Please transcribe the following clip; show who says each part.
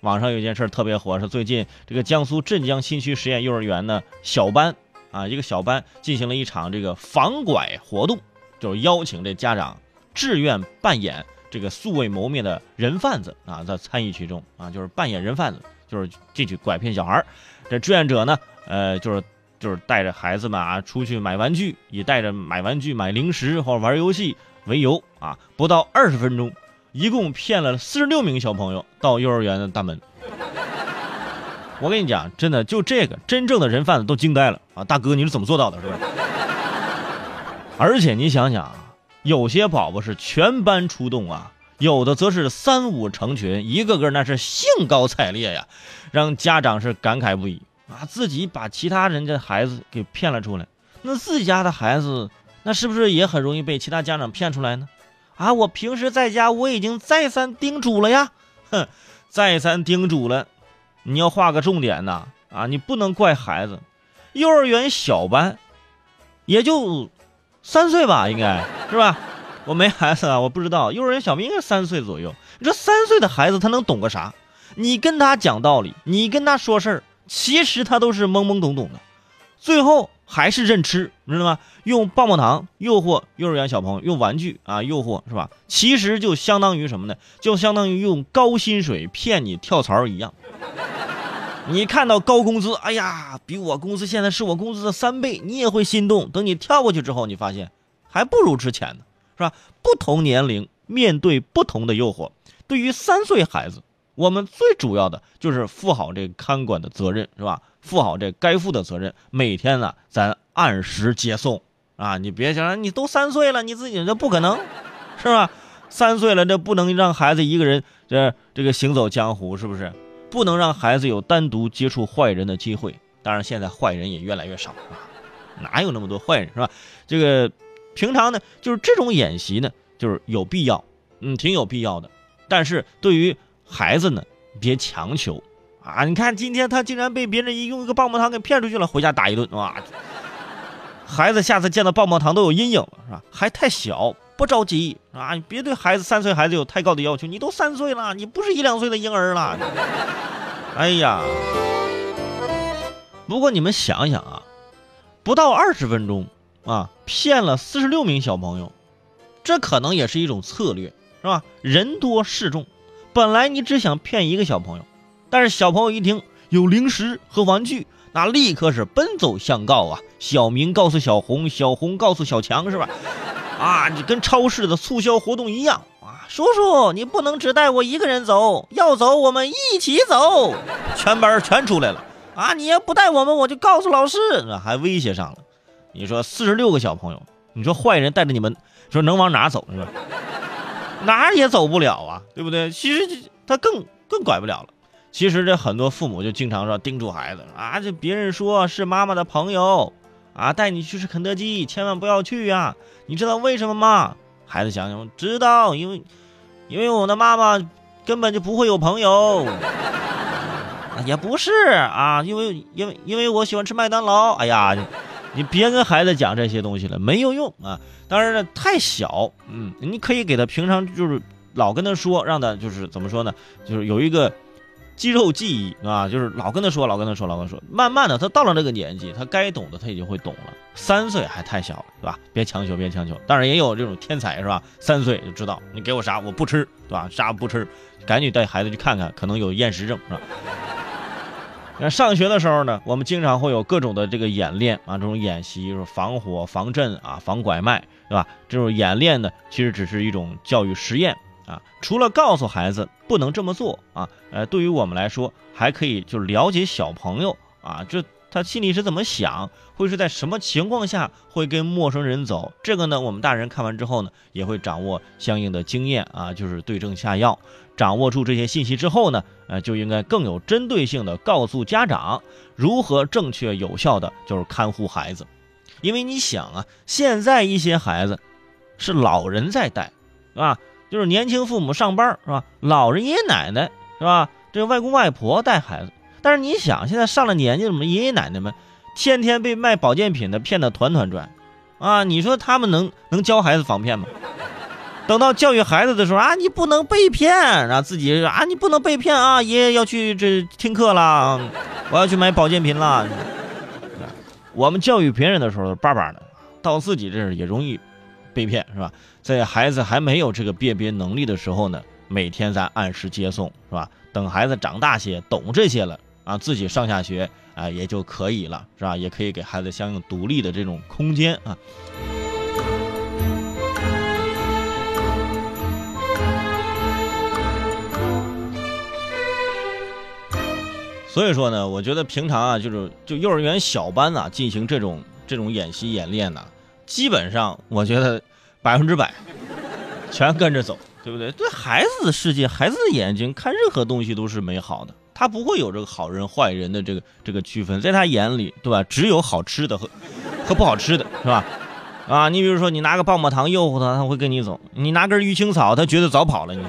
Speaker 1: 网上有件事特别火，是最近这个江苏镇江新区实验幼儿园的小班啊，一个小班进行了一场这个防拐活动，就是邀请这家长志愿扮演这个素未谋面的人贩子啊，在参与其中啊，就是扮演人贩子，就是进去拐骗小孩儿。这志愿者呢，呃，就是就是带着孩子们啊出去买玩具，以带着买玩具、买零食或者玩游戏为由啊，不到二十分钟。一共骗了四十六名小朋友到幼儿园的大门。我跟你讲，真的就这个，真正的人贩子都惊呆了啊！大哥，你是怎么做到的？是吧？而且你想想啊，有些宝宝是全班出动啊，有的则是三五成群，一个个那是兴高采烈呀，让家长是感慨不已啊！自己把其他人家孩子给骗了出来，那自己家的孩子，那是不是也很容易被其他家长骗出来呢？啊！我平时在家我已经再三叮嘱了呀，哼，再三叮嘱了，你要画个重点呐！啊，你不能怪孩子，幼儿园小班，也就三岁吧，应该是吧？我没孩子啊，我不知道。幼儿园小班应该三岁左右。你说三岁的孩子他能懂个啥？你跟他讲道理，你跟他说事儿，其实他都是懵懵懂懂的，最后。还是认吃，知道吗？用棒棒糖诱惑幼儿园小朋友，用玩具啊诱惑，是吧？其实就相当于什么呢？就相当于用高薪水骗你跳槽一样。你看到高工资，哎呀，比我工资现在是我工资的三倍，你也会心动。等你跳过去之后，你发现还不如之前呢，是吧？不同年龄面对不同的诱惑，对于三岁孩子。我们最主要的就是负好这个看管的责任，是吧？负好这该负的责任。每天呢，咱按时接送啊！你别想，你都三岁了，你自己这不可能，是吧？三岁了，这不能让孩子一个人这这个行走江湖，是不是？不能让孩子有单独接触坏人的机会。当然，现在坏人也越来越少啊，哪有那么多坏人，是吧？这个平常呢，就是这种演习呢，就是有必要，嗯，挺有必要的。但是对于孩子呢，别强求啊！你看今天他竟然被别人一用一个棒棒糖给骗出去了，回家打一顿哇！孩子下次见到棒棒糖都有阴影了，是吧？还太小，不着急啊！你别对孩子三岁孩子有太高的要求，你都三岁了，你不是一两岁的婴儿了。哎呀！不过你们想想啊，不到二十分钟啊，骗了四十六名小朋友，这可能也是一种策略，是吧？人多势众。本来你只想骗一个小朋友，但是小朋友一听有零食和玩具，那立刻是奔走相告啊！小明告诉小红，小红告诉小强，是吧？啊，你跟超市的促销活动一样啊！叔叔，你不能只带我一个人走，要走我们一起走，全班全出来了啊！你要不带我们，我就告诉老师，还威胁上了。你说四十六个小朋友，你说坏人带着你们，说能往哪走是吧？哪也走不了啊，对不对？其实他更更拐不了了。其实这很多父母就经常说叮嘱孩子啊，这别人说是妈妈的朋友啊，带你去吃肯德基，千万不要去呀。你知道为什么吗？孩子想想，知道，因为因为我的妈妈根本就不会有朋友。也不是啊，因为因为因为我喜欢吃麦当劳。哎呀。你别跟孩子讲这些东西了，没有用啊！当然了，太小，嗯，你可以给他平常就是老跟他说，让他就是怎么说呢？就是有一个肌肉记忆啊，就是老跟他说，老跟他说，老跟他说，慢慢的，他到了这个年纪，他该懂的他已经会懂了。三岁还太小，对吧？别强求，别强求。当然也有这种天才，是吧？三岁就知道你给我啥我不吃，对吧？啥不吃，赶紧带孩子去看看，可能有厌食症，是吧？那上学的时候呢，我们经常会有各种的这个演练啊，这种演习，就是防火、防震啊、防拐卖，对吧？这种演练呢，其实只是一种教育实验啊。除了告诉孩子不能这么做啊，呃，对于我们来说，还可以就了解小朋友啊，这他心里是怎么想，会是在什么情况下会跟陌生人走。这个呢，我们大人看完之后呢，也会掌握相应的经验啊，就是对症下药。掌握住这些信息之后呢，呃，就应该更有针对性的告诉家长如何正确有效的就是看护孩子，因为你想啊，现在一些孩子是老人在带，啊？就是年轻父母上班是吧？老人爷爷奶奶是吧？这外公外婆带孩子，但是你想，现在上了年纪，怎么爷爷奶奶们天天被卖保健品的骗得团团转，啊？你说他们能能教孩子防骗吗？等到教育孩子的时候啊，你不能被骗，然后自己啊，你不能被骗啊，爷爷要去这听课了，我要去买保健品了。我们教育别人的时候叭叭的，到自己这儿也容易被骗，是吧？在孩子还没有这个辨别能力的时候呢，每天咱按时接送，是吧？等孩子长大些，懂这些了啊，自己上下学啊也就可以了，是吧？也可以给孩子相应独立的这种空间啊。所以说呢，我觉得平常啊，就是就幼儿园小班啊进行这种这种演习演练呢，基本上我觉得百分之百全跟着走，对不对？对孩子的世界，孩子的眼睛看任何东西都是美好的，他不会有这个好人坏人的这个这个区分，在他眼里，对吧？只有好吃的和和不好吃的，是吧？啊，你比如说你拿个棒棒糖诱惑他，他会跟你走；你拿根鱼腥草，他觉得早跑了，你。